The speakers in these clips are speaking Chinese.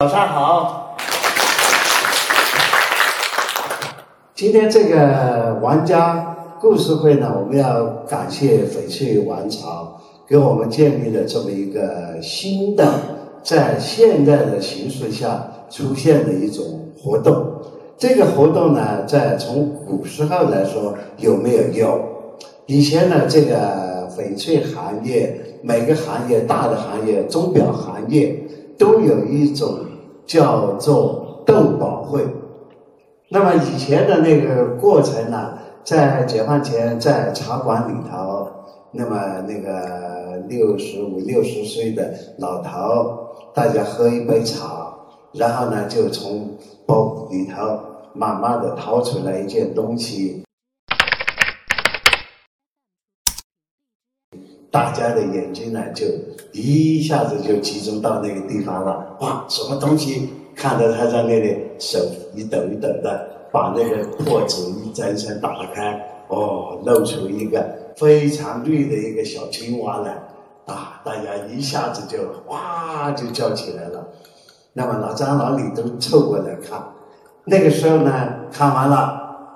早上好。今天这个玩家故事会呢，我们要感谢翡翠王朝给我们建立了这么一个新的，在现代的形势下出现的一种活动。这个活动呢，在从古时候来说有没有有？以前呢，这个翡翠行业，每个行业大的行业，钟表行业都有一种叫做斗宝会。那么以前的那个过程呢，在解放前，在茶馆里头，那么那个六十五六十岁的老头，大家喝一杯茶，然后呢，就从包里头。慢慢的掏出来一件东西，大家的眼睛呢就一下子就集中到那个地方了。哇，什么东西？看到他在那里手一抖一抖的，把那个破纸一张张打开，哦，露出一个非常绿的一个小青蛙来。啊，大家一下子就哇就叫起来了。那么老张老李都凑过来看。那个时候呢，看完了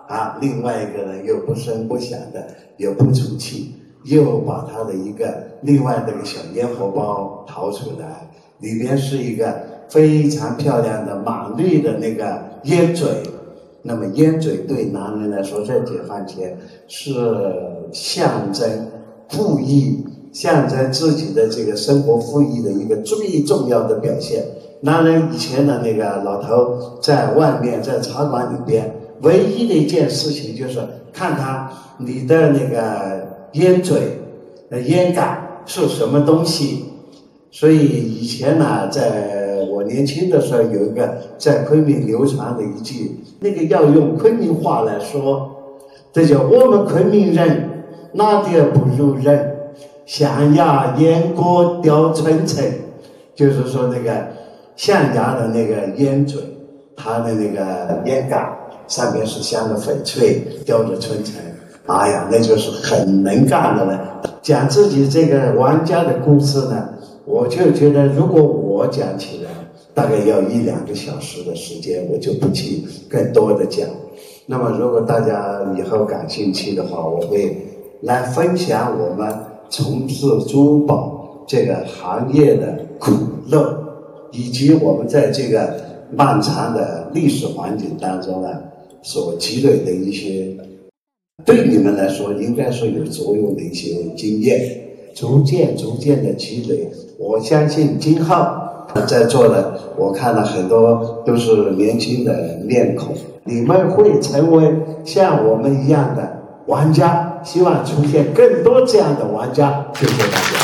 啊，另外一个人又不声不响的，又不出气，又把他的一个另外那个小烟火包掏出来，里边是一个非常漂亮的满绿的那个烟嘴。那么烟嘴对男人来说，在解放前是象征富裕、象征自己的这个生活富裕的一个最重要的表现。男人以前的那个老头在外面在茶馆里边，唯一的一件事情就是看他你的那个烟嘴、呃烟杆是什么东西。所以以前呢，在我年轻的时候，有一个在昆明流传的一句，那个要用昆明话来说，这叫我们昆明人哪点不如人，象牙烟锅雕春城，就是说那个。象牙的那个烟嘴，它的那个烟杆上面是镶的翡翠，雕着春城。哎呀，那就是很能干的了。讲自己这个玩家的故事呢，我就觉得如果我讲起来，大概要一两个小时的时间，我就不去更多的讲。那么，如果大家以后感兴趣的话，我会来分享我们从事珠宝这个行业的苦乐。以及我们在这个漫长的历史环境当中呢，所积累的一些，对你们来说应该说有作用的一些经验，逐渐逐渐的积累。我相信今后在座的，我看了很多都是年轻的面孔，你们会成为像我们一样的玩家。希望出现更多这样的玩家。谢谢大家。